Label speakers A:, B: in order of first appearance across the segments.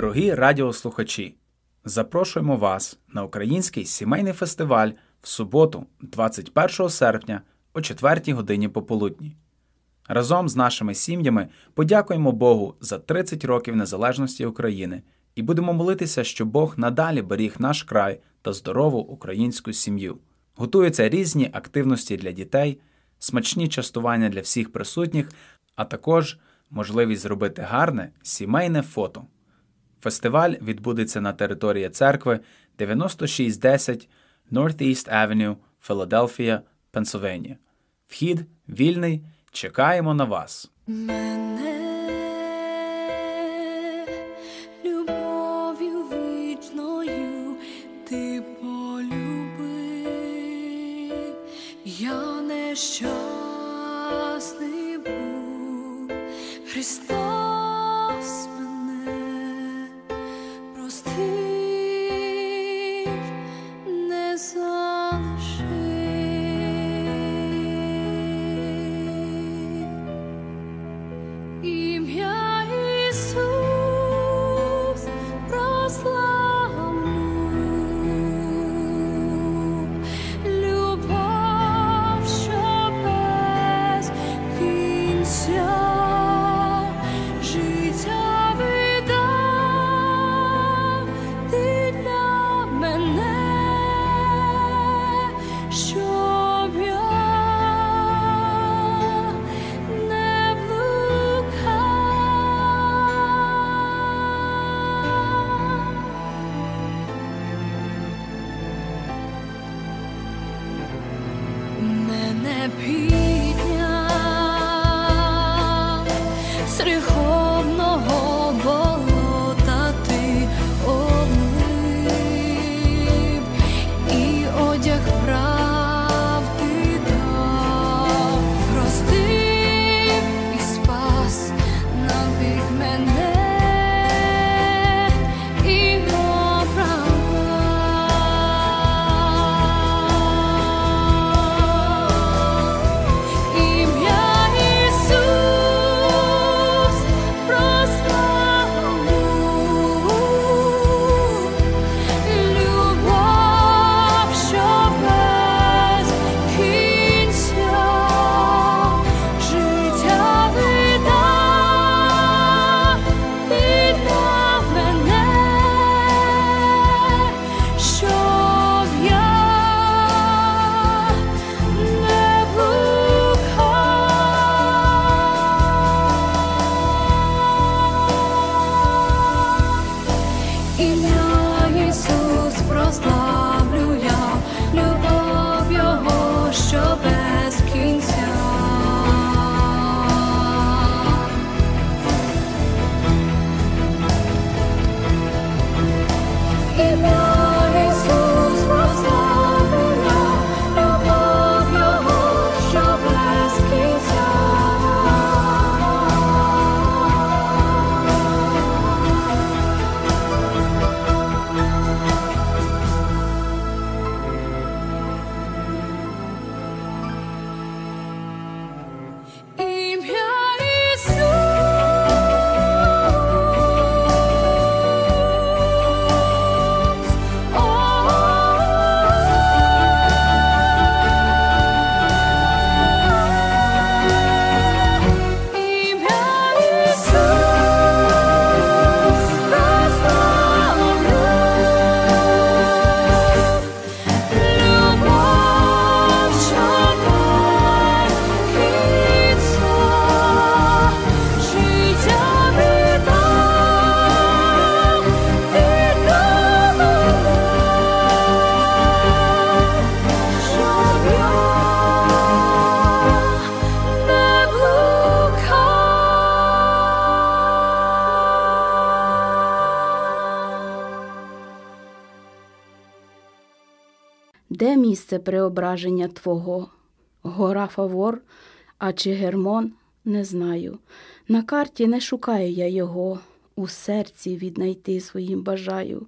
A: Дорогі радіослухачі, запрошуємо вас на український сімейний фестиваль в суботу, 21 серпня о 4 годині пополудні. Разом з нашими сім'ями подякуємо Богу за 30 років незалежності України і будемо молитися, щоб Бог надалі беріг наш край та здорову українську сім'ю. Готуються різні активності для дітей, смачні частування для всіх присутніх, а також можливість зробити гарне сімейне фото. Фестиваль відбудеться на території церкви 9610 Northeast Avenue, Філадельфія, Пенсильванія. Вхід вільний. Чекаємо на вас.
B: Мене любов'ю ти полюбив, я нещасний був, Христос Мене
C: місце преображення Твого? Гора Фавор, а чи Гермон? Не знаю. На карті не шукаю я його, у серці віднайти своїм бажаю.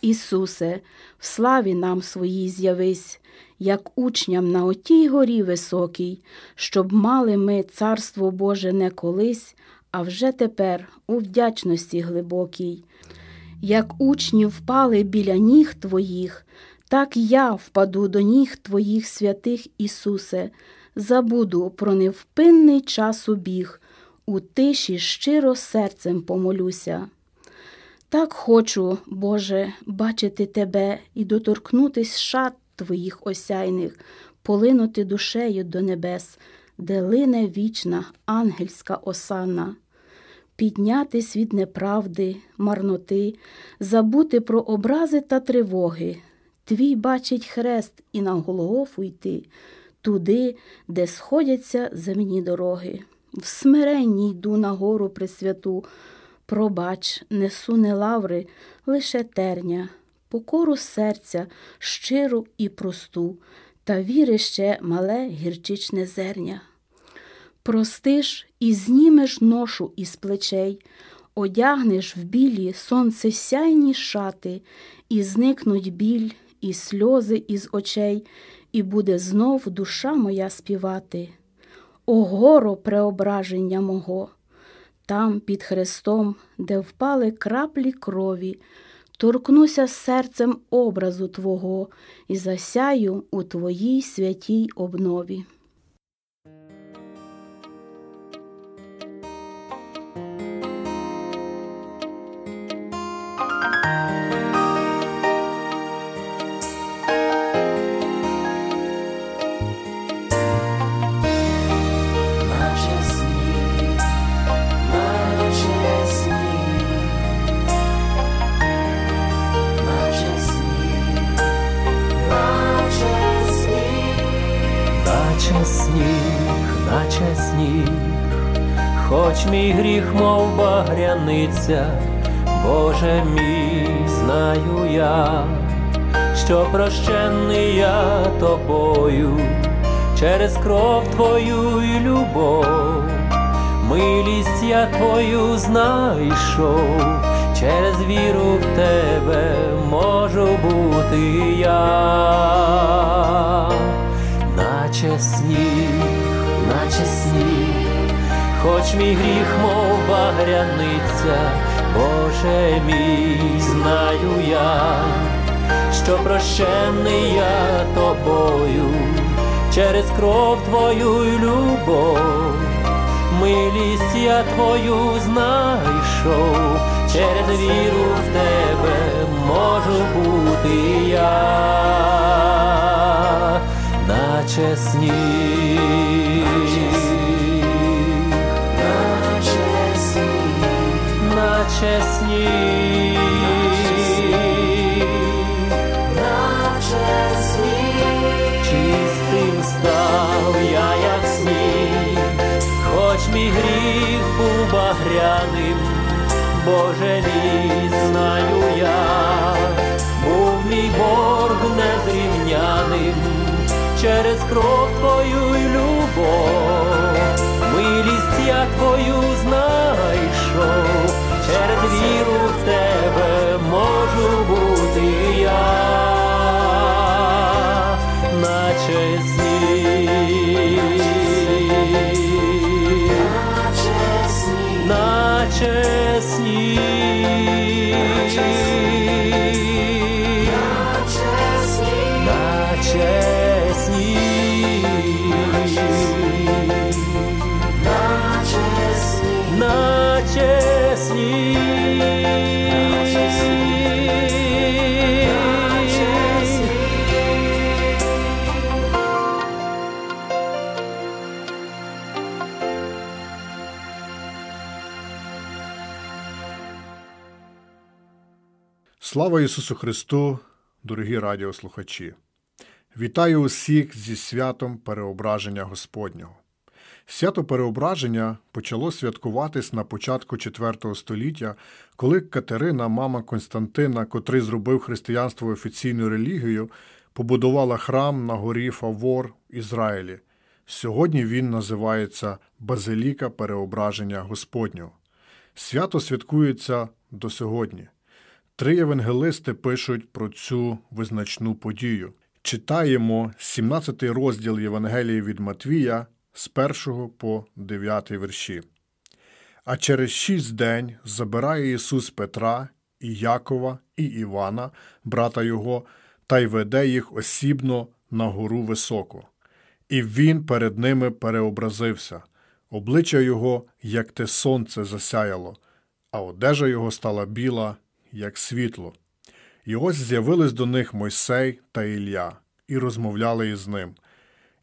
C: Ісусе, в славі нам своїй з'явись, як учням на отій горі високій, щоб мали ми царство Боже не колись, а вже тепер у вдячності глибокій. Як учні впали біля ніг Твоїх, так я впаду до ніг Твоїх святих, Ісусе, забуду про невпинний час убіг, у тиші щиро серцем помолюся. Так хочу, Боже, бачити Тебе і доторкнутись шат Твоїх осяйних, полинути душею до небес, де лине вічна ангельська осанна піднятись від неправди, марноти, забути про образи та тривоги. Твій бачить хрест і на Голгофу йти, туди, де сходяться земні дороги. В смиренні йду на гору пресвяту, пробач, несу не лаври, лише терня, покору серця, щиру і просту, та віри ще мале гірчичне зерня. Простиш і знімеш ношу із плечей, одягнеш в білі сонцесяйні шати, і зникнуть біль, і сльози із очей, і буде знов душа моя співати. О горо преображення мого! Там, під хрестом, де впали краплі крові, торкнуся серцем образу Твого і засяю у Твоїй святій обнові.
D: Багряниця, Боже мій, знаю я, що прощений я тобою, через кров твою і любов, милість я твою знайшов, через віру в тебе можу бути я. Наче сніг, наче сніг, хоч мій гріх, мов багряниця, Боже мій, знаю я, що прощений я тобою, через кров твою й любов, милість я твою знайшов, через віру в тебе можу бути я наче сніг,
E: Чесні сніг.
D: Наче. Чистим став я, хоч мій гріх був Боже мій, знаю я, був мій борг незрівняним через кров твою й любов, милість я твою знаю.
F: Слава Ісусу Христу, дорогі радіослухачі! Вітаю усіх зі святом Переображення Господнього. Свято Переображення почало святкуватись на початку IV століття, коли Катерина, мама Константина, котрий зробив християнство офіційною релігією, побудувала храм на горі Фавор в Ізраїлі. Сьогодні він називається Базиліка Переображення Господнього. Свято святкується до сьогодні. Три євангелисти пишуть про цю визначну подію. Читаємо 17 розділ Євангелії від Матвія з 1 по 9 вірші. А через шість день забирає Ісус Петра і Якова і Івана, брата його, та й веде їх осібно на гору високу. І він перед ними переобразився. Обличчя його, як те сонце, засяяло, а одежа його стала біла, як світло. І ось з'явились до них Мойсей та Ілля, і розмовляли із ним.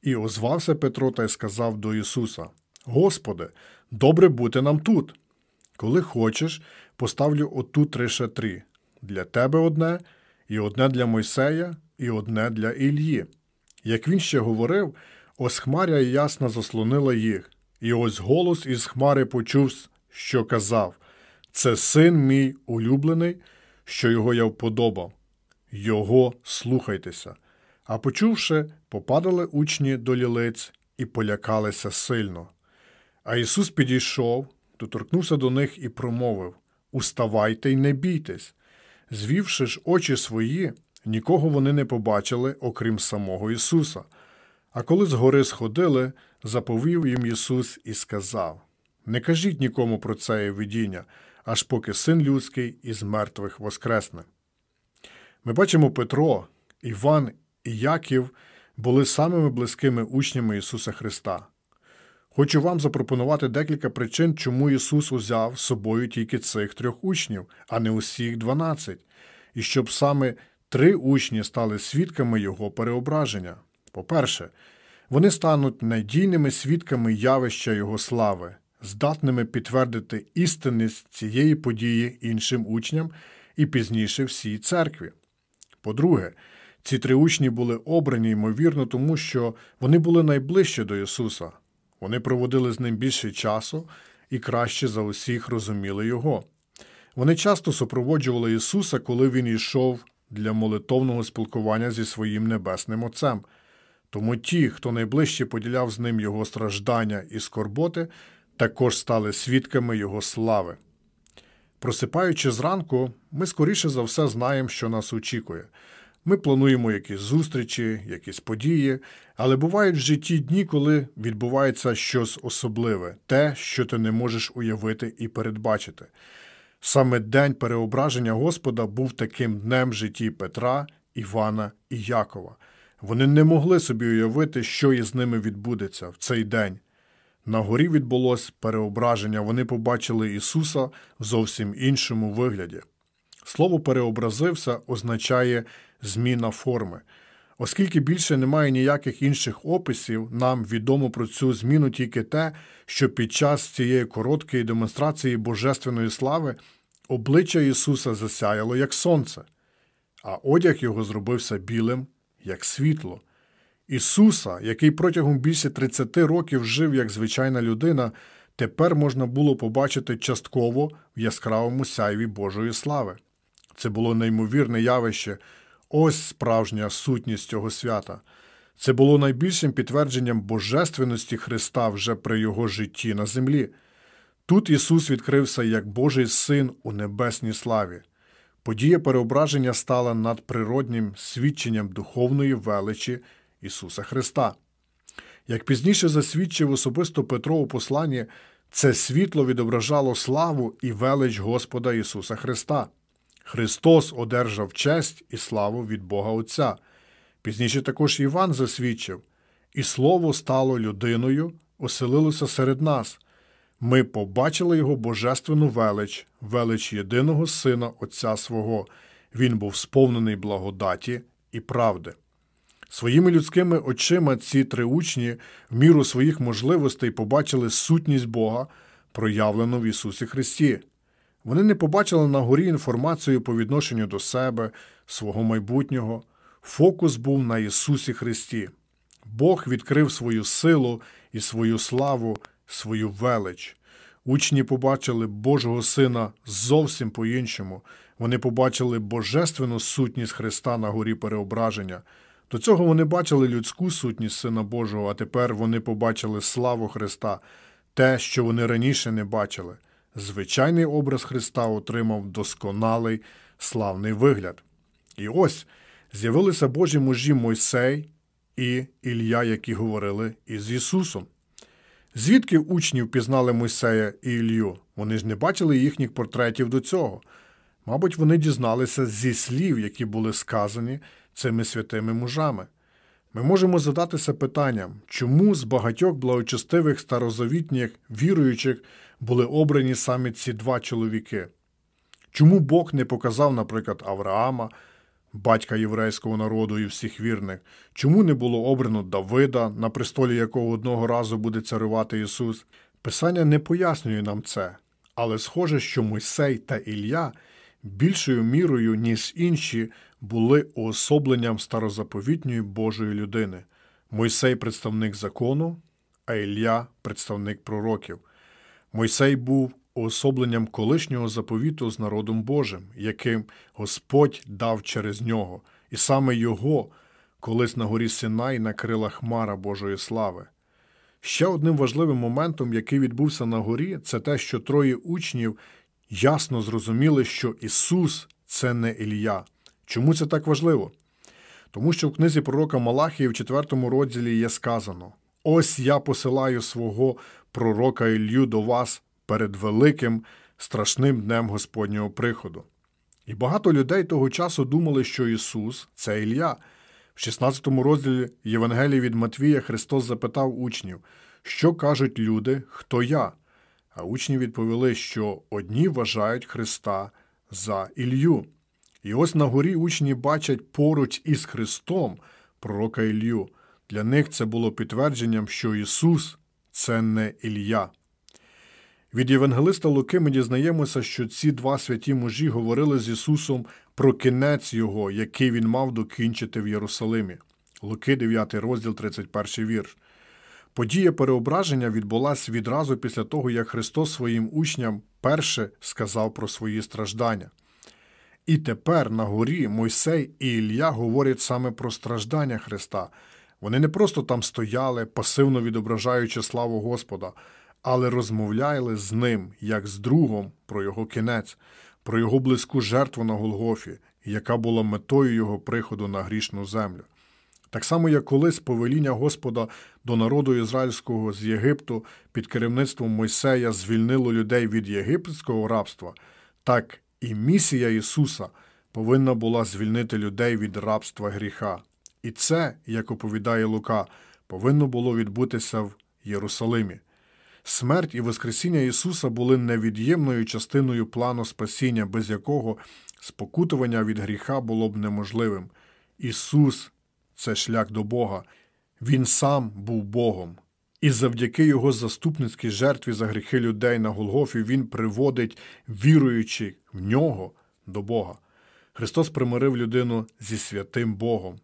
F: І озвався Петро та й сказав до Ісуса: Господи, добре бути нам тут. Коли хочеш, поставлю отут три шатри для тебе одне, і одне для Мойсея, і одне для Іллі. Як він ще говорив, ось хмаря ясна заслонила їх, і ось голос із хмари почув, що казав: Це син мій улюблений, що його я вподобав. Його слухайтеся. А почувши, попадали учні до лілиць і полякалися сильно. А Ісус підійшов, доторкнувся до них і промовив Уставайте й не бійтесь. Звівши ж очі свої, нікого вони не побачили, окрім самого Ісуса. А коли з гори сходили, заповів їм Ісус і сказав Не кажіть нікому про це видіння, аж поки син людський із мертвих воскресне. Ми бачимо Петро, Іван і Яків були самими близькими учнями Ісуса Христа. Хочу вам запропонувати декілька причин, чому Ісус узяв з собою тільки цих трьох учнів, а не усіх дванадцять, і щоб саме три учні стали свідками Його переображення. По-перше, вони стануть надійними свідками явища Його слави, здатними підтвердити істинність цієї події іншим учням і пізніше всій церкві. По-друге, ці три учні були обрані, ймовірно, тому що вони були найближче до Ісуса. Вони проводили з ним більше часу і краще за усіх розуміли Його. Вони часто супроводжували Ісуса, коли Він йшов для молитовного спілкування зі своїм небесним Отцем. Тому ті, хто найближче поділяв з ним Його страждання і скорботи, також стали свідками Його слави. Просипаючи зранку, ми скоріше за все знаємо, що нас очікує. Ми плануємо якісь зустрічі, якісь події, але бувають в житті дні, коли відбувається щось особливе, те, що ти не можеш уявити і передбачити. Саме день переображення Господа був таким днем в житті Петра, Івана і Якова. Вони не могли собі уявити, що із ними відбудеться в цей день. На горі відбулось переображення, вони побачили Ісуса в зовсім іншому вигляді. Слово переобразився означає зміна форми. Оскільки більше немає ніяких інших описів, нам відомо про цю зміну тільки те, що під час цієї короткої демонстрації божественної слави обличчя Ісуса засяяло як сонце, а одяг його зробився білим, як світло. Ісуса, який протягом більше 30 років жив як звичайна людина, тепер можна було побачити частково в яскравому сяйві Божої слави. Це було неймовірне явище, ось справжня сутність цього свята. Це було найбільшим підтвердженням божественності Христа вже при його житті на землі. Тут Ісус відкрився як Божий Син у небесній славі. Подія переображення стала надприроднім свідченням духовної величі Ісуса Христа. Як пізніше засвідчив особисто Петро у посланні, це світло відображало славу і велич Господа Ісуса Христа. Христос одержав честь і славу від Бога Отця. Пізніше також Іван засвідчив, і Слово стало людиною, оселилося серед нас. Ми побачили його божественну велич, велич єдиного Сина Отця свого. Він був сповнений благодаті і правди. Своїми людськими очима ці три учні в міру своїх можливостей побачили сутність Бога, проявлену в Ісусі Христі. Вони не побачили на горі інформацію по відношенню до себе, свого майбутнього. Фокус був на Ісусі Христі. Бог відкрив свою силу і свою славу, свою велич. Учні побачили Божого Сина зовсім по-іншому. Вони побачили божественну сутність Христа на горі переображення. До цього вони бачили людську сутність Сина Божого, а тепер вони побачили славу Христа, те, що вони раніше не бачили. Звичайний образ Христа отримав досконалий славний вигляд. І ось з'явилися Божі мужі Мойсей і Ілля, які говорили із Ісусом. Звідки учні впізнали Мойсея і Ілью? Вони ж не бачили їхніх портретів до цього. Мабуть, вони дізналися зі слів, які були сказані цими святими мужами. Ми можемо задатися питанням, чому з багатьох благочестивих старозавітніх віруючих були обрані саме ці два чоловіки? Чому Бог не показав, наприклад, Авраама, батька єврейського народу і всіх вірних? Чому не було обрано Давида, на престолі якого одного разу буде царювати Ісус? Писання не пояснює нам це, але схоже, що Мойсей та Ілля більшою мірою, ніж інші, були уособленням старозаповітньої Божої людини. Мойсей представник закону, а Ілля представник пророків. Мойсей був уособленням колишнього заповіту з народом Божим, яким Господь дав через нього, і саме його колись на горі Синай накрила хмара Божої слави. Ще одним важливим моментом, який відбувся на горі, це те, що троє учнів ясно зрозуміли, що Ісус це не Ілля. Чому це так важливо? Тому що в книзі пророка Малахії в 4 розділі є сказано: Ось я посилаю свого пророка Ілью до вас перед великим страшним днем Господнього приходу. І багато людей того часу думали, що Ісус це Ілля. В 16 розділі Євангелії від Матвія Христос запитав учнів, що кажуть люди, хто я? А учні відповіли, що одні вважають Христа за Ілью. І ось на горі учні бачать поруч із Христом пророка Ілью. Для них це було підтвердженням, що Ісус це не Ілля. Від Євангелиста Луки ми дізнаємося, що ці два святі мужі говорили з Ісусом про кінець Його, який він мав докінчити в Єрусалимі. Луки, 9 розділ, 31 вірш. Подія переображення відбулася відразу після того, як Христос своїм учням перше сказав про свої страждання. І тепер на горі Мойсей і Ілля говорять саме про страждання Христа. Вони не просто там стояли, пасивно відображаючи славу Господа, але розмовляли з ним, як з другом, про його кінець, про його близьку жертву на Голгофі, яка була метою його приходу на грішну землю. Так само, як колись повеління Господа до народу ізраїльського з Єгипту під керівництвом Мойсея звільнило людей від єгипетського рабства, так і місія Ісуса повинна була звільнити людей від рабства гріха. І це, як оповідає Лука, повинно було відбутися в Єрусалимі. Смерть і Воскресіння Ісуса були невід'ємною частиною плану спасіння, без якого спокутування від гріха було б неможливим. Ісус це шлях до Бога. Він сам був Богом. І завдяки його заступницькій жертві за гріхи людей на Голгофі він приводить, віруючи в нього, до Бога. Христос примирив людину зі святим Богом.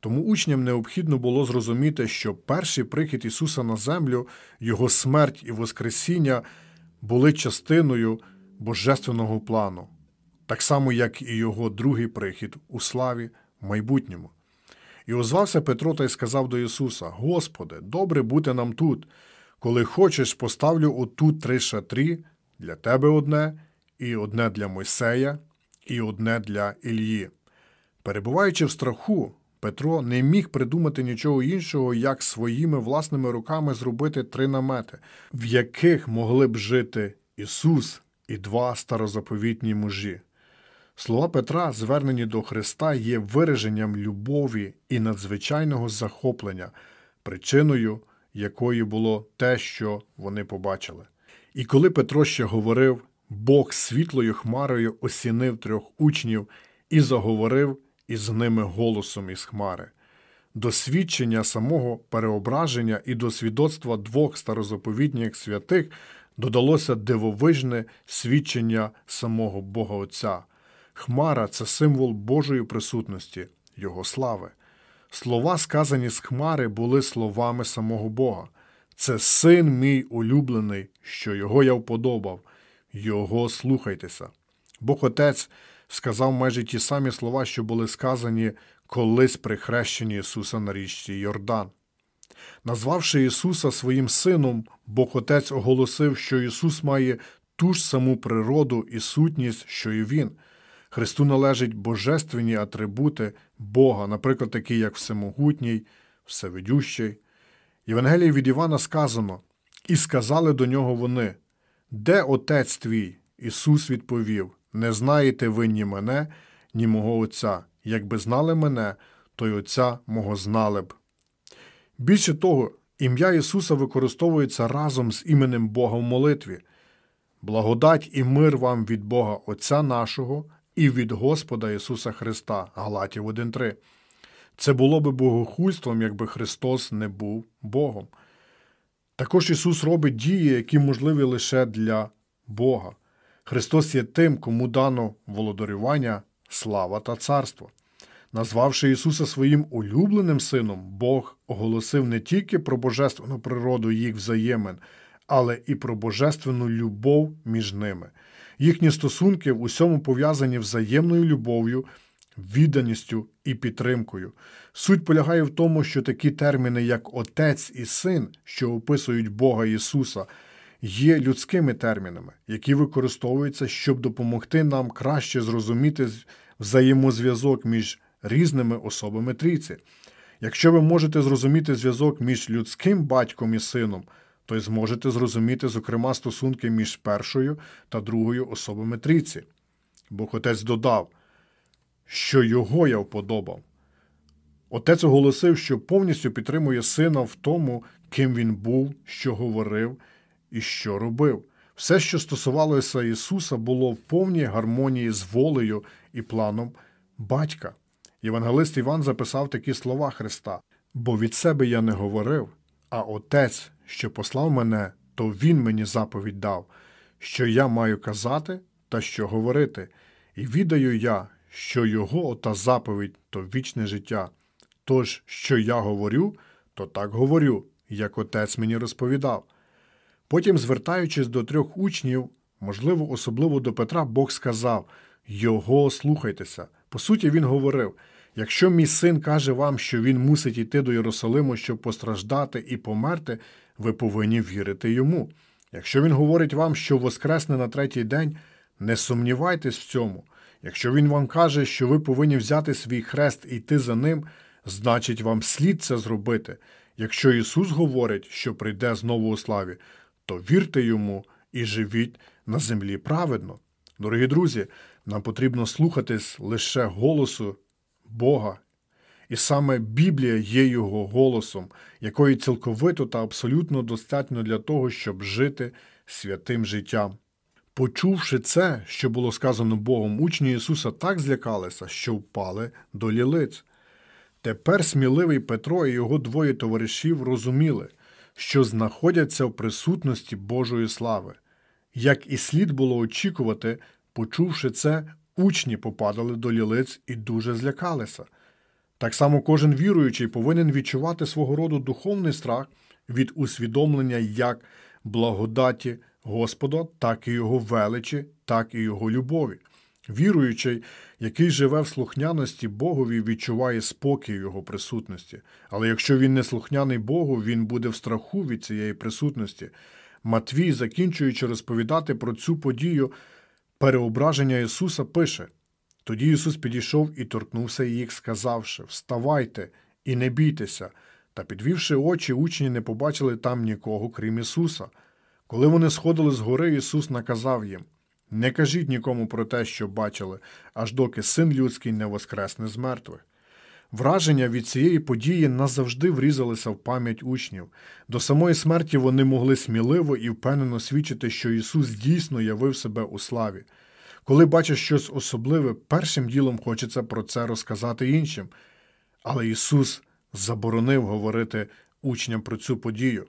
F: Тому учням необхідно було зрозуміти, що перший прихід Ісуса на землю, Його смерть і Воскресіння були частиною божественного плану, так само, як і Його другий прихід у славі в майбутньому. І озвався Петро та й сказав до Ісуса: Господи, добре бути нам тут. Коли хочеш, поставлю отут три шатрі для тебе одне, і одне для Мойсея, і одне для Ілії. Перебуваючи в страху, Петро не міг придумати нічого іншого, як своїми власними руками зробити три намети, в яких могли б жити Ісус і два старозаповітні мужі. Слова Петра, звернені до Христа, є вираженням любові і надзвичайного захоплення, причиною якої було те, що вони побачили. І коли Петро ще говорив, Бог світлою хмарою осінив трьох учнів і заговорив із ними голосом із хмари. До свідчення самого переображення і до свідоцтва двох старозаповітніх святих додалося дивовижне свідчення самого Бога Отця. Хмара це символ Божої присутності, Його слави. Слова, сказані з хмари, були словами самого Бога. Це син мій улюблений, що його я вподобав, його слухайтеся. Бог Отець сказав майже ті самі слова, що були сказані колись при хрещенні Ісуса на річці Йордан. Назвавши Ісуса своїм сином, Бог Отець оголосив, що Ісус має ту ж саму природу і сутність, що і Він. Христу належать божественні атрибути Бога, наприклад, такі як всемогутній, всевидющий. Євангелії від Івана сказано: І сказали до нього вони: Де отець твій? Ісус відповів: Не знаєте ви ні мене, ні мого Отця. Якби знали мене, то й Отця мого знали б. Більше того, ім'я Ісуса використовується разом з іменем Бога в молитві. Благодать і мир вам від Бога Отця нашого і від Господа Ісуса Христа. Галатів 1.3. Це було би богохульством, якби Христос не був Богом. Також Ісус робить дії, які можливі лише для Бога. Христос є тим, кому дано володарювання, слава та царство. Назвавши Ісуса своїм улюбленим сином, Бог оголосив не тільки про божественну природу їх взаємин, але і про божественну любов між ними. Їхні стосунки в усьому пов'язані взаємною любов'ю, відданістю і підтримкою. Суть полягає в тому, що такі терміни, як Отець і Син, що описують Бога Ісуса, є людськими термінами, які використовуються, щоб допомогти нам краще зрозуміти взаємозв'язок між різними особами трійці. Якщо ви можете зрозуміти зв'язок між людським батьком і сином, то й зможете зрозуміти, зокрема, стосунки між першою та другою особами трійці. Бог Отець додав, що його я вподобав. Отець оголосив, що повністю підтримує сина в тому, ким він був, що говорив і що робив. Все, що стосувалося Ісуса, було в повній гармонії з волею і планом батька. Євангелист Іван записав такі слова Христа: Бо від себе я не говорив, а Отець, що послав мене, то Він мені заповідь дав, що я маю казати та що говорити, і відаю я, що його ота заповідь то вічне життя. Тож, що я говорю, то так говорю, як отець мені розповідав. Потім, звертаючись до трьох учнів, можливо, особливо до Петра, Бог сказав Його слухайтеся. По суті, він говорив: якщо мій син каже вам, що він мусить йти до Єрусалиму, щоб постраждати і померти, ви повинні вірити йому. Якщо він говорить вам, що воскресне на третій день, не сумнівайтесь в цьому. Якщо він вам каже, що ви повинні взяти свій хрест і йти за ним, значить вам слід це зробити. Якщо Ісус говорить, що прийде знову у славі, то вірте йому і живіть на землі праведно. Дорогі друзі, нам потрібно слухатись лише голосу Бога. І саме Біблія є його голосом, якої цілковито та абсолютно достатньо для того, щоб жити святим життям. Почувши це, що було сказано Богом, учні Ісуса так злякалися, що впали до лілиць. Тепер сміливий Петро і його двоє товаришів розуміли, що знаходяться в присутності Божої слави. Як і слід було очікувати, почувши це, учні попадали до лілиць і дуже злякалися. Так само кожен віруючий повинен відчувати свого роду духовний страх від усвідомлення як благодаті Господа, так і Його величі, так і Його любові. Віруючий, який живе в слухняності Богові, відчуває спокій його присутності. Але якщо він не слухняний Богу, він буде в страху від цієї присутності. Матвій, закінчуючи розповідати про цю подію переображення Ісуса, пише: Тоді Ісус підійшов і торкнувся їх, сказавши: Вставайте і не бійтеся. Та підвівши очі, учні не побачили там нікого, крім Ісуса. Коли вони сходили з гори, Ісус наказав їм: Не кажіть нікому про те, що бачили, аж доки син людський не воскресне з мертвих. Враження від цієї події назавжди врізалися в пам'ять учнів. До самої смерті вони могли сміливо і впевнено свідчити, що Ісус дійсно явив себе у славі. Коли бачиш щось особливе, першим ділом хочеться про це розказати іншим. Але Ісус заборонив говорити учням про цю подію.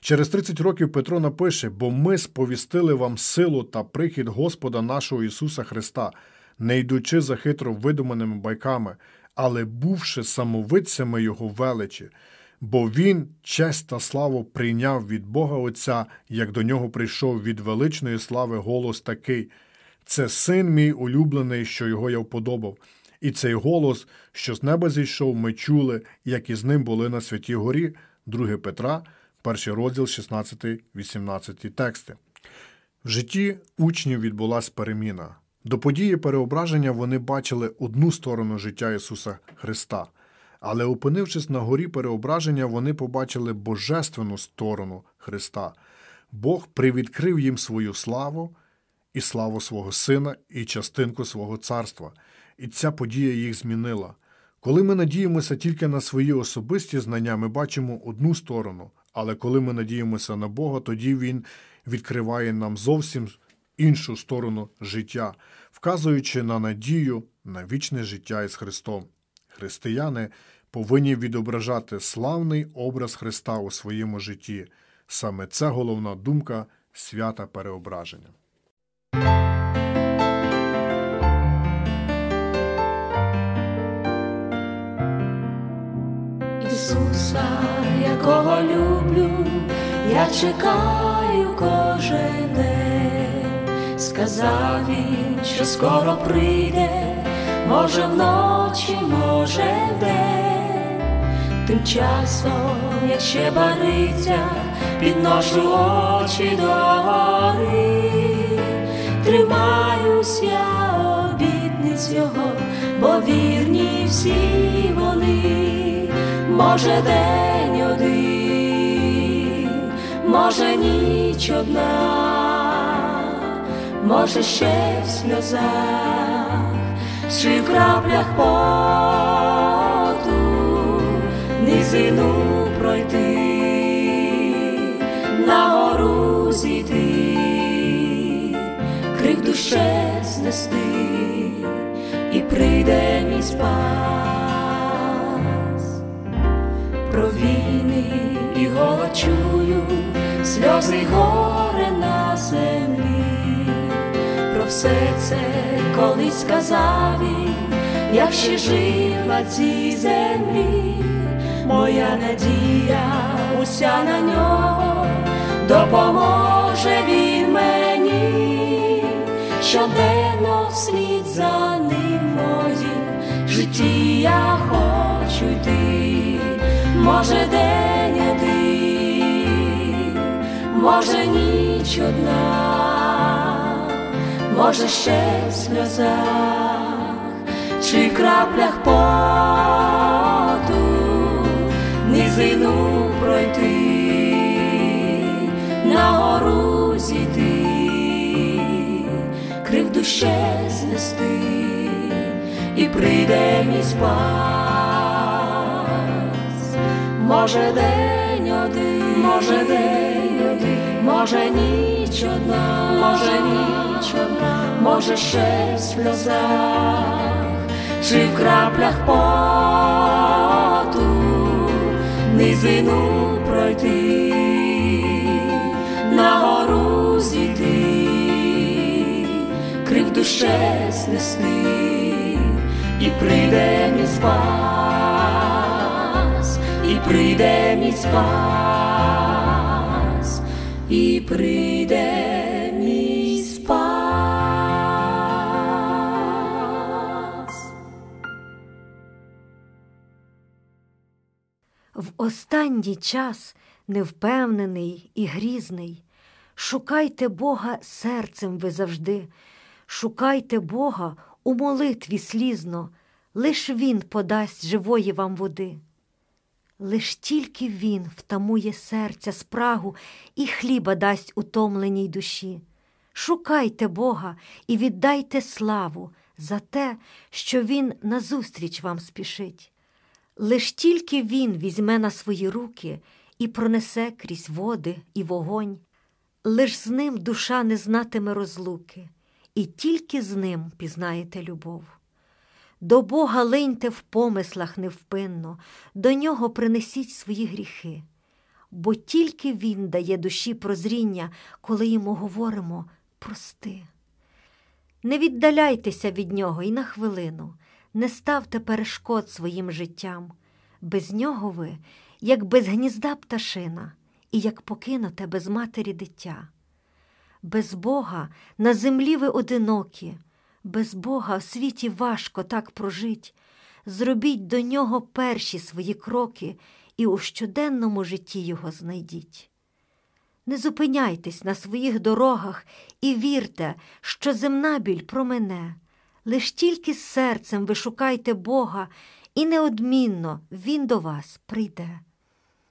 F: Через 30 років Петро напише: бо ми сповістили вам силу та прихід Господа нашого Ісуса Христа, не йдучи за хитро видуманими байками, але бувши самовидцями Його величі, бо Він честь та славу прийняв від Бога Отця, як до нього прийшов від величної слави голос такий: Це син мій улюблений, що його я вподобав. І цей голос, що з неба зійшов, ми чули, як із ним були на святій горі, 2 Петра, перший розділ, 16-18 тексти. В житті учнів відбулася переміна. До події переображення вони бачили одну сторону життя Ісуса Христа, але, опинившись на горі переображення, вони побачили божественну сторону Христа. Бог привідкрив їм свою славу і славу свого Сина, і частинку свого царства. І ця подія їх змінила. Коли ми надіємося тільки на свої особисті знання, ми бачимо одну сторону, але коли ми надіємося на Бога, тоді Він відкриває нам зовсім іншу сторону життя, вказуючи на надію на вічне життя із Христом. Християни повинні відображати славний образ Христа у своєму житті. Саме це головна думка свята переображення.
E: Ісуса, якого люблю, я чекаю кожен день. Сказав він, що скоро прийде, може вночі, може вдень. Тим часом, як ще бариться, підношу очі до гори, тримаюсь я обітниць його, бо вірні всі вони. Може день один, може ніч одна, може ще в сльозах, чи краплях поту низину пройти, на гору зійти, крик душе знести, і прийде мій спас. Про війни і голод чую, сльози й горе на землі, все це колись сказав він, як ще жив на цій землі, моя надія уся на нього, допоможе він мені, щоденно вслід за ним моїм житті я хочу йти. Може день один, може ніч одна, може ще в сльозах, чи в краплях поту низину пройти, на гору зійти, крив душе знести, і прийде мій спас. Може день один, може день один, може ніч одна, може ніч одна, може ще в сльозах, чи в краплях поту низину пройти, на гору зійти, крив душе знести, і прийде мій спас, і прийде мій спас, і прийде мій спас.
G: В останній час невпевнений і грізний. Шукайте Бога серцем ви завжди, шукайте Бога у молитві слізно, лиш Він подасть живої вам води. Лиш тільки Він втамує серця спрагу і хліба дасть утомленій душі. Шукайте Бога і віддайте славу за те, що Він назустріч вам спішить. Лиш тільки Він візьме на свої руки і пронесе крізь води і вогонь, лиш з ним душа не знатиме розлуки, і тільки з ним пізнаєте любов. До Бога линьте в помислах невпинно, до нього принесіть свої гріхи, бо тільки Він дає душі прозріння, коли йому говоримо прости. Не віддаляйтеся від нього і на хвилину, не ставте перешкод своїм життям. Без нього ви, як без гнізда пташина, і як покинуте без матері дитя. Без Бога на землі ви одинокі, без Бога в світі важко так прожить. Зробіть до нього перші свої кроки і у щоденному житті його знайдіть. Не зупиняйтесь на своїх дорогах і вірте, що земна біль промене. Лиш тільки серцем ви шукайте Бога, і неодмінно Він до вас прийде.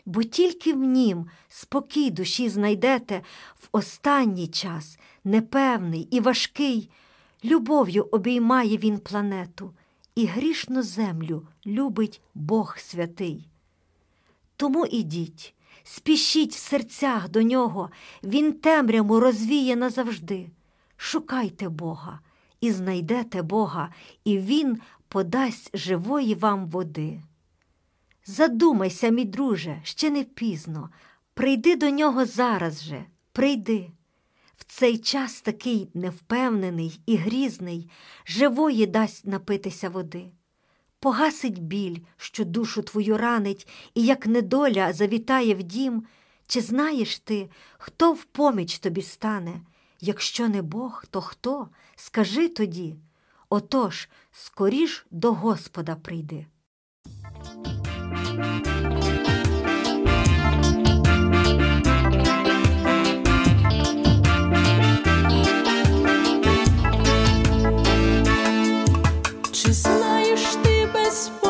G: Бо тільки в нім спокій душі знайдете в останній час, непевний і важкий, любов'ю обіймає він планету, і грішну землю любить Бог святий. Тому ідіть, спішіть в серцях до нього, він темряву розвіє назавжди. Шукайте Бога і знайдете Бога, і Він подасть живої вам води. Задумайся, мій друже, ще не пізно. Прийди до нього зараз же, прийди. Цей час такий невпевнений і грізний, живої дасть напитися води. Погасить біль, що душу твою ранить, і як недоля завітає в дім. Чи знаєш ти, хто в поміч тобі стане? Якщо не Бог, то хто? Скажи тоді. Отож, скоріш до Господа прийди.
B: Ти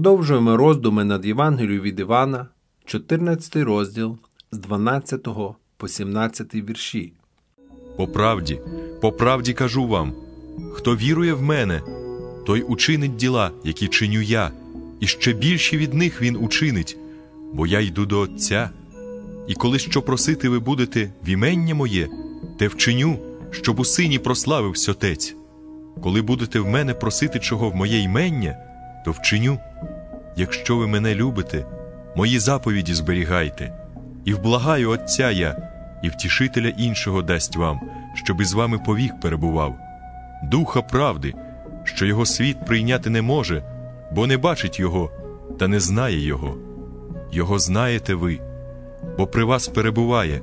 H: Продовжуємо роздуми над Євангелією від Івана, 14 розділ з 12 по 17 вірші.
I: По правді, по правді кажу вам: хто вірує в мене, той учинить діла, які чиню я, і ще більші від них він учинить, бо я йду до Отця. І коли що просити ви будете в імення моє, те вчиню, щоб у сині прославився Отець. Коли будете в мене просити чого в моє імення, то вчиню. Якщо ви мене любите, мої заповіді зберігайте, і вблагаю Отця я, і втішителя іншого дасть вам, щоб із вами повік перебував, духа правди, що його світ прийняти не може, бо не бачить його та не знає його. Його знаєте ви, бо при вас перебуває,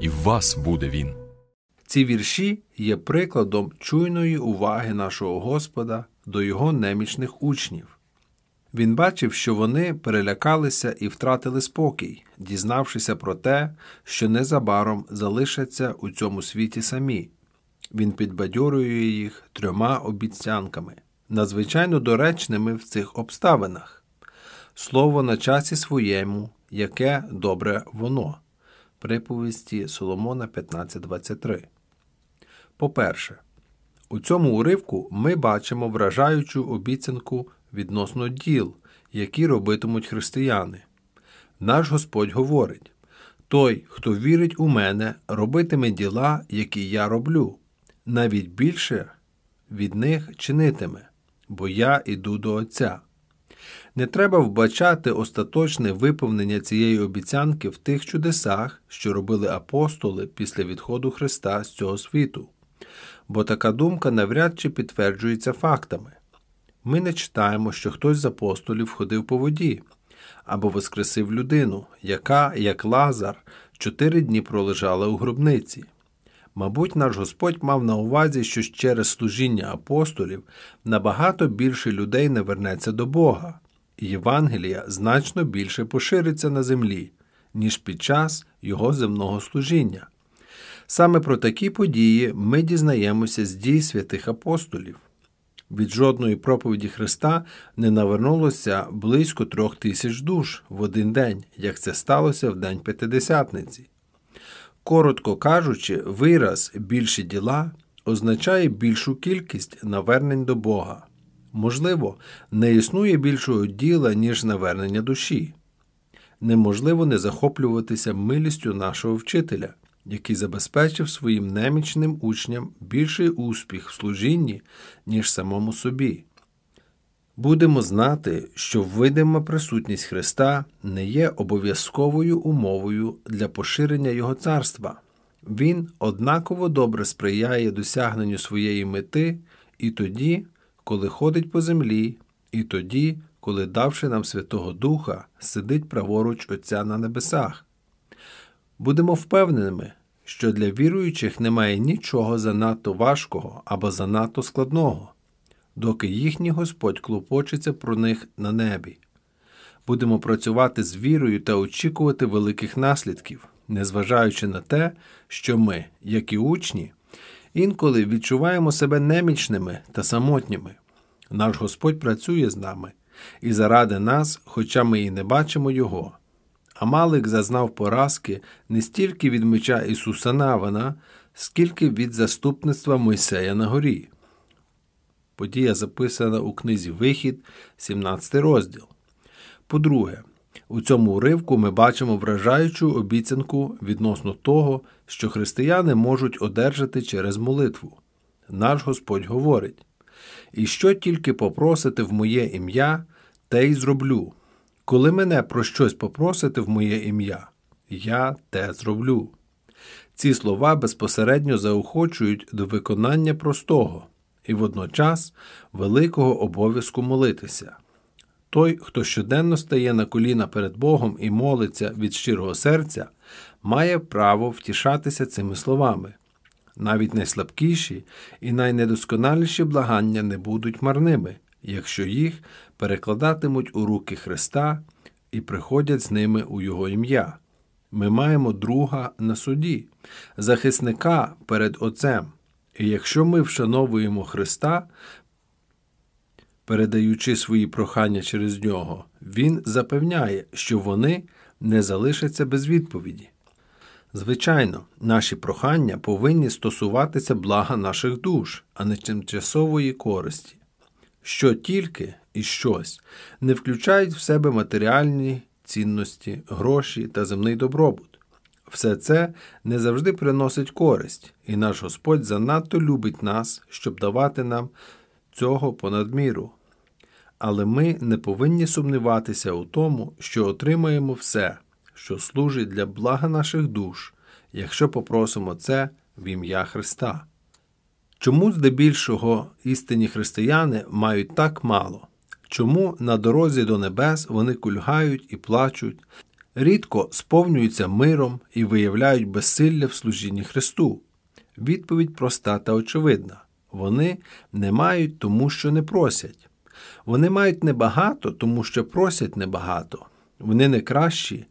I: і в вас буде він.
H: Ці вірші є прикладом чуйної уваги нашого Господа до його немічних учнів. Він бачив, що вони перелякалися і втратили спокій, дізнавшися про те, що незабаром залишаться у цьому світі самі. Він підбадьорює їх трьома обіцянками, надзвичайно доречними в цих обставинах. Слово на часі своєму, яке добре воно. Приповісті Соломона 15.23. По-перше, у цьому уривку ми бачимо вражаючу обіцянку відносно діл, які робитимуть християни. Наш Господь говорить: Той, хто вірить у мене, робитиме діла, які я роблю, навіть більше від них чинитиме, бо я іду до Отця. Не треба вбачати остаточне виповнення цієї обіцянки в тих чудесах, що робили апостоли після відходу Христа з цього світу, бо така думка навряд чи підтверджується фактами. Ми не читаємо, що хтось з апостолів ходив по воді або воскресив людину, яка, як Лазар, чотири дні пролежала у гробниці. Мабуть, наш Господь мав на увазі, що через служіння апостолів набагато більше людей не вернеться до Бога, і Євангелія значно більше пошириться на землі, ніж під час його земного служіння. Саме про такі події ми дізнаємося з дій святих апостолів. Від жодної проповіді Христа не навернулося близько трьох тисяч душ в один день, як це сталося в день П'ятидесятниці. Коротко кажучи, вираз більші діла означає більшу кількість навернень до Бога. Можливо, не існує більшого діла, ніж навернення душі. Неможливо не захоплюватися милістю нашого вчителя, який забезпечив своїм немічним учням більший успіх в служінні, ніж самому собі. Будемо знати, що видима присутність Христа не є обов'язковою умовою для поширення Його царства. Він однаково добре сприяє досягненню своєї мети і тоді, коли ходить по землі, і тоді, коли, давши нам Святого Духа, сидить праворуч Отця на небесах. Будемо впевненими, що для віруючих немає нічого занадто важкого або занадто складного, доки їхній Господь клопочеться про них на небі. Будемо працювати з вірою та очікувати великих наслідків, незважаючи на те, що ми, як і учні, інколи відчуваємо себе немічними та самотніми. Наш Господь працює з нами і заради нас, хоча ми і не бачимо Його. Амалик зазнав поразки не стільки від меча Ісуса Навана, скільки від заступництва Мойсея на горі. Подія записана у книзі Вихід, 17 розділ. По-друге, у цьому уривку ми бачимо вражаючу обіцянку відносно того, що християни можуть одержати через молитву. Наш Господь говорить: І що тільки попросите в моє ім'я, те й зроблю. Коли мене про щось попросите в моє ім'я, я те зроблю. Ці слова безпосередньо заохочують до виконання простого і водночас великого обов'язку молитися. Той, хто щоденно стає на коліна перед Богом і молиться від щирого серця, має право втішатися цими словами. Навіть найслабкіші і найнедосконаліші благання не будуть марними, якщо їх перекладатимуть у руки Христа і приходять з ними у Його ім'я. Ми маємо друга на суді, захисника перед Отцем. І якщо ми вшановуємо Христа, передаючи свої прохання через нього, він запевняє, що вони не залишаться без відповіді. Звичайно, наші прохання повинні стосуватися блага наших душ, а не тимчасової користі, що тільки і щось не включають в себе матеріальні цінності, гроші та земний добробут. Все це не завжди приносить користь, і наш Господь занадто любить нас, щоб давати нам цього понад міру. Але ми не повинні сумніватися у тому, що отримаємо все, що служить для блага наших душ, якщо попросимо це в ім'я Христа. Чому здебільшого істинні християни мають так мало? Чому на дорозі до небес вони кульгають і плачуть, рідко сповнюються миром і виявляють безсилля в служінні Христу? Відповідь проста та очевидна вони не мають тому, що не просять. Вони мають небагато, тому що просять небагато. Вони не кращі,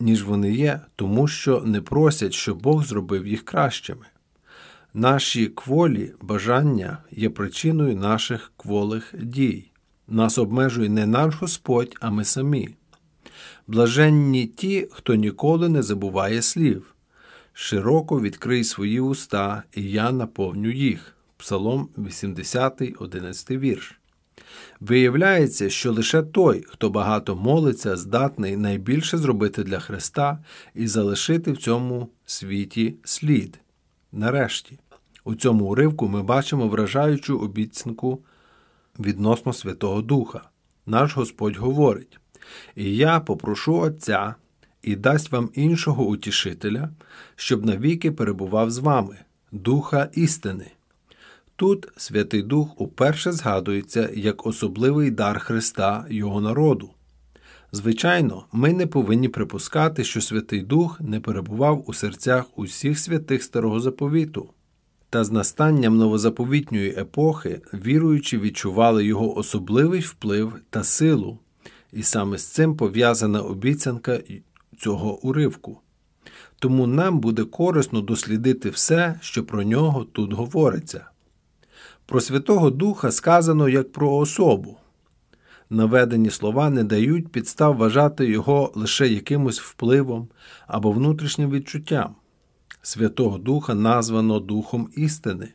H: ніж вони є, тому що не просять, щоб Бог зробив їх кращими. Наші кволі бажання є причиною наших кволих дій. Нас обмежує не наш Господь, а ми самі. Блаженні ті, хто ніколи не забуває слів. Широко відкрий свої уста, і я наповню їх. Псалом 80, 11 вірш. Виявляється, що лише той, хто багато молиться, здатний найбільше зробити для Христа і залишити в цьому світі слід. Нарешті, у цьому уривку ми бачимо вражаючу обіцянку відносно Святого Духа. Наш Господь говорить: І я попрошу Отця і дасть вам іншого утішителя, щоб навіки перебував з вами, Духа істини. Тут Святий Дух уперше згадується як особливий дар Христа Його народу. Звичайно, ми не повинні припускати, що Святий Дух не перебував у серцях усіх святих Старого Заповіту. Та з настанням новозаповітньої епохи віруючі відчували його особливий вплив та силу, і саме з цим пов'язана обіцянка цього уривку. Тому нам буде корисно дослідити все, що про нього тут говориться. Про Святого Духа сказано як про особу. Наведені слова не дають підстав вважати його лише якимось впливом або внутрішнім відчуттям. Святого Духа названо Духом істини.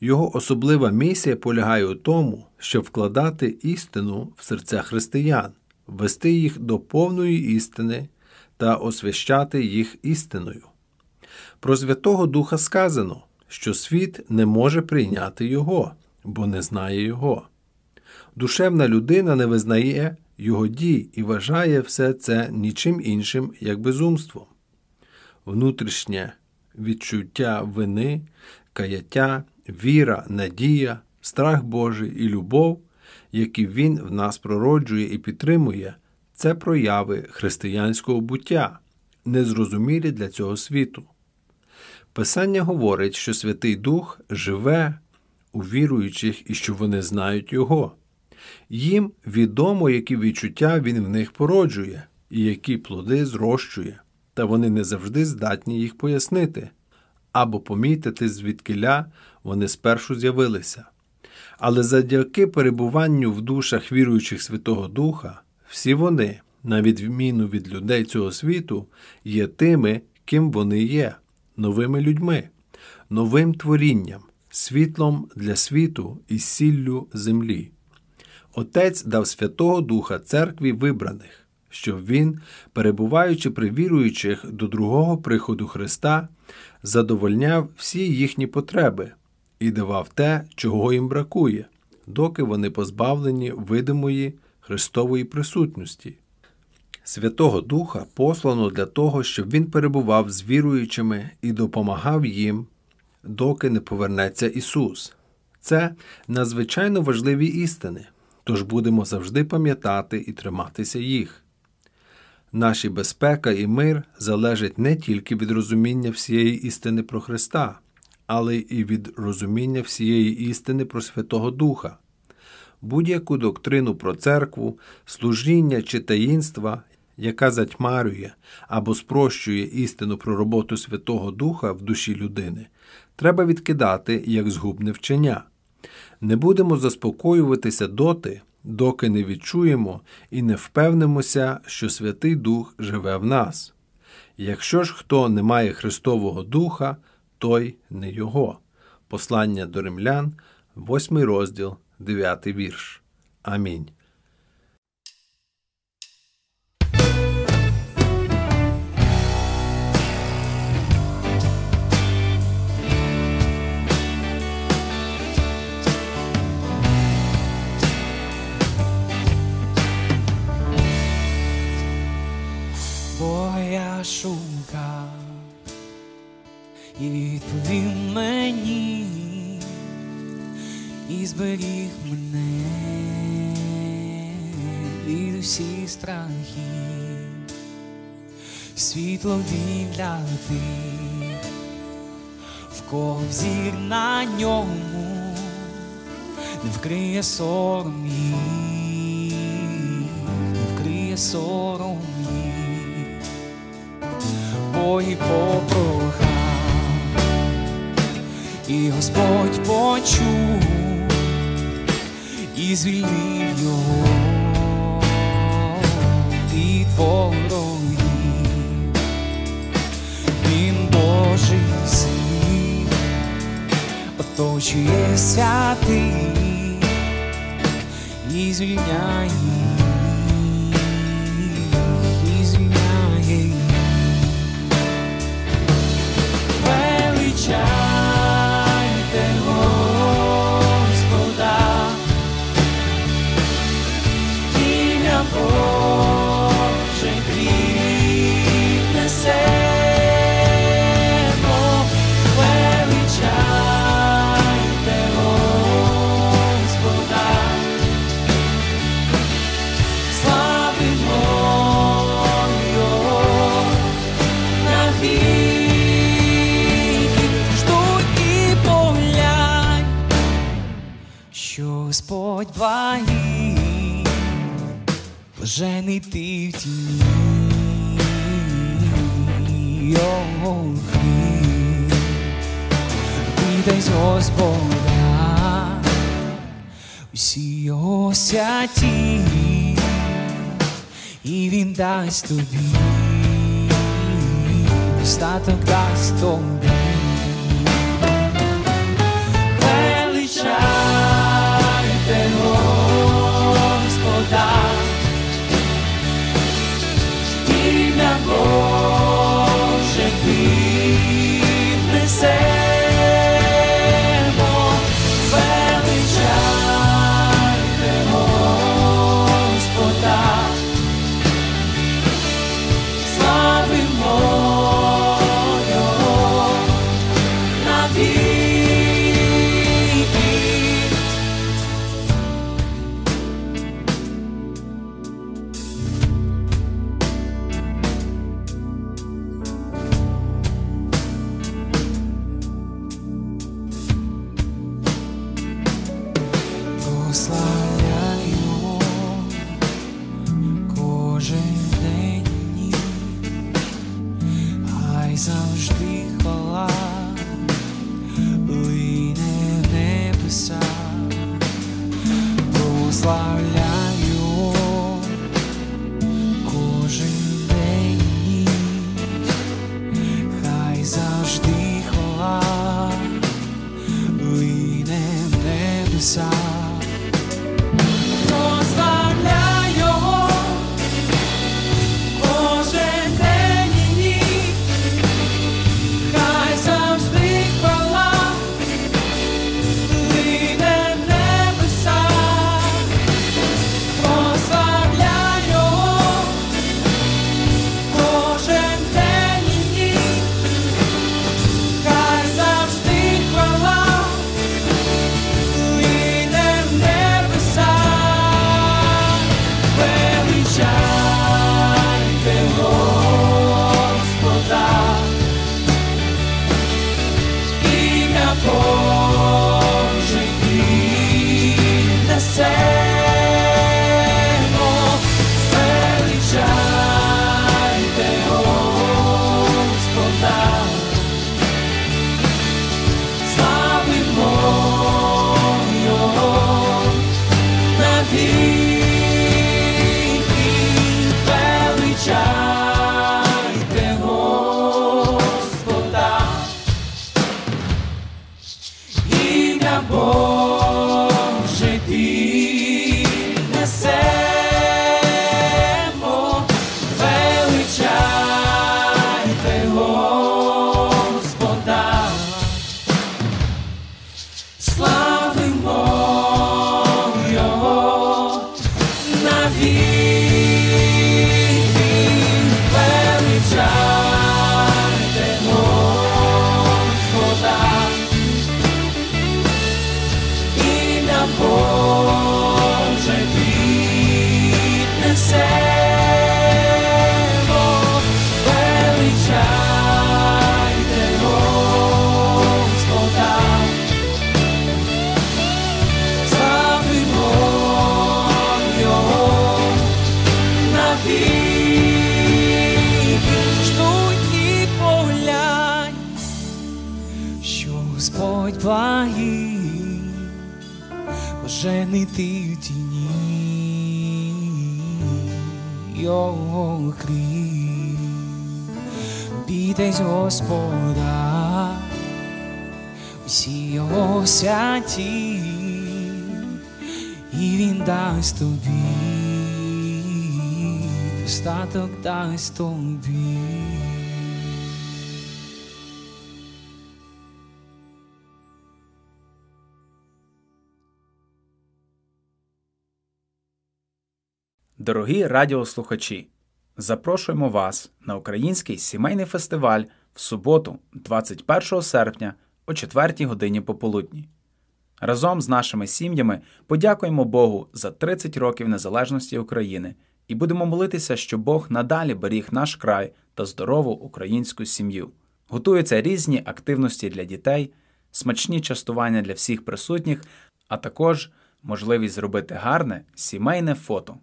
H: Його особлива місія полягає у тому, щоб вкладати істину в серця християн, вести їх до повної істини та освящати їх істиною. Про Святого Духа сказано, що світ не може прийняти Його, бо не знає Його. Душевна людина не визнає Його дій і вважає все це нічим іншим, як безумством. Внутрішнє відчуття вини, каяття, віра, надія, страх Божий і любов, які Він в нас пророджує і підтримує, це прояви християнського буття, незрозумілі для цього світу. Писання говорить, що Святий Дух живе у віруючих і що вони знають Його. Їм відомо, які відчуття Він в них породжує, і які плоди зрощує, та вони не завжди здатні їх пояснити або помітити, звідкиля вони спершу з'явилися. Але завдяки перебуванню в душах віруючих Святого Духа, всі вони, на відміну від людей цього світу, є тими, ким вони є, новими людьми, новим творінням, світлом для світу і сіллю землі. Отець дав Святого Духа церкві вибраних, щоб він, перебуваючи при віруючих до другого приходу Христа, задовольняв всі їхні потреби і давав те, чого їм бракує, доки вони позбавлені видимої Христової присутності. Святого Духа послано для того, щоб він перебував з віруючими і допомагав їм, доки не повернеться Ісус. Це надзвичайно важливі істини, тож будемо завжди пам'ятати і триматися їх. Наші безпека і мир залежать не тільки від розуміння всієї істини про Христа, але і від розуміння всієї істини про Святого Духа. Будь-яку доктрину про церкву, служіння чи таїнства, яка затьмарює або спрощує істину про роботу Святого Духа в душі людини, треба відкидати як згубне вчення. Не будемо заспокоюватися доти, доки не відчуємо і не впевнимося, що Святий Дух живе в нас. Якщо ж хто не має Христового Духа, той не Його. Послання до римлян, 8 розділ, 9 вірш. Амінь.
J: Шукав і відповів мені, і зберіг мене від усіх страхів, світло для тих, в кого взір на ньому не вкриє сором їх, не вкриє сором бо і попрохав, і Господь почув і звільнив його. Від ворогів. Він Божий син, оточує святий. І звільняє блажений ти в тіні його Господа. Усі його святі, і він дасть тобі, достаток дасть тобі. Величайте ім'я Боже піднесемо. amor. Господа, усі його святі, і він дасть тобі, достаток дасть тобі.
A: Дорогі радіослухачі, запрошуємо вас на український сімейний фестиваль в суботу, 21 серпня о 4 годині пополудні. Разом з нашими сім'ями подякуємо Богу за 30 років незалежності України і будемо молитися, щоб Бог надалі беріг наш край та здорову українську сім'ю. Готуються різні активності для дітей, смачні частування для всіх присутніх, а також можливість зробити гарне сімейне фото.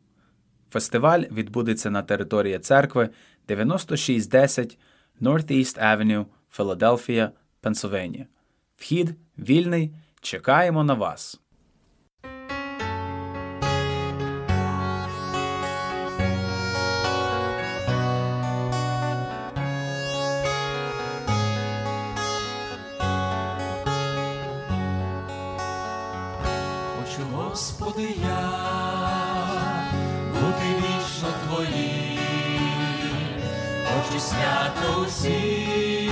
A: Фестиваль відбудеться на території церкви 9610 Northeast Avenue, Філадельфія, Пенсильванія. Вхід вільний. Чекаємо на вас.
J: Господи, я усі,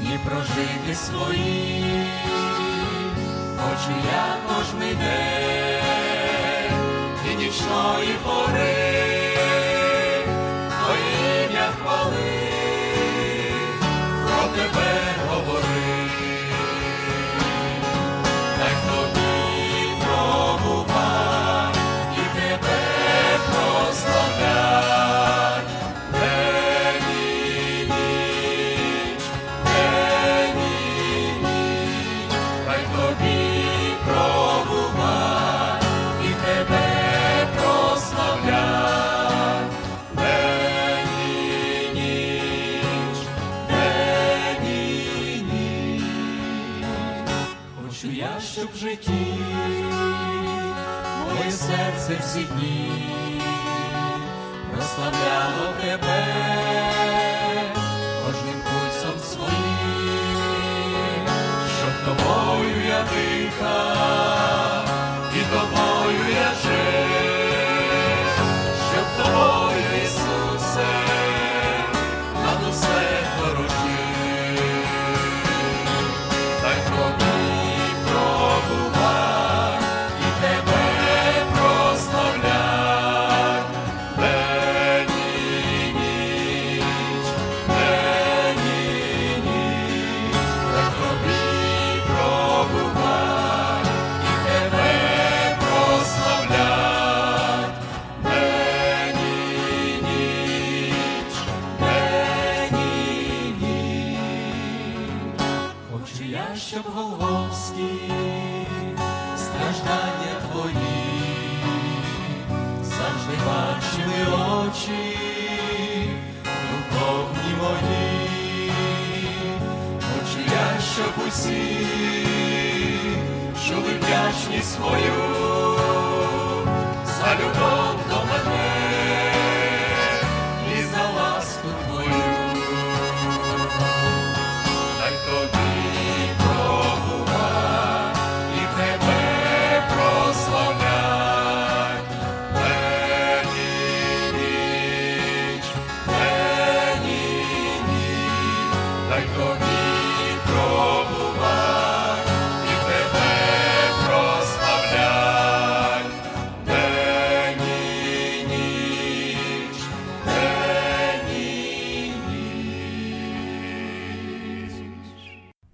J: дні прожити свої, хочу я кожний день і нічної пори, Твоє ім'я хвали, про Тебе житті моє серце всі дні прославляло тебе щоб що ви вдячність свою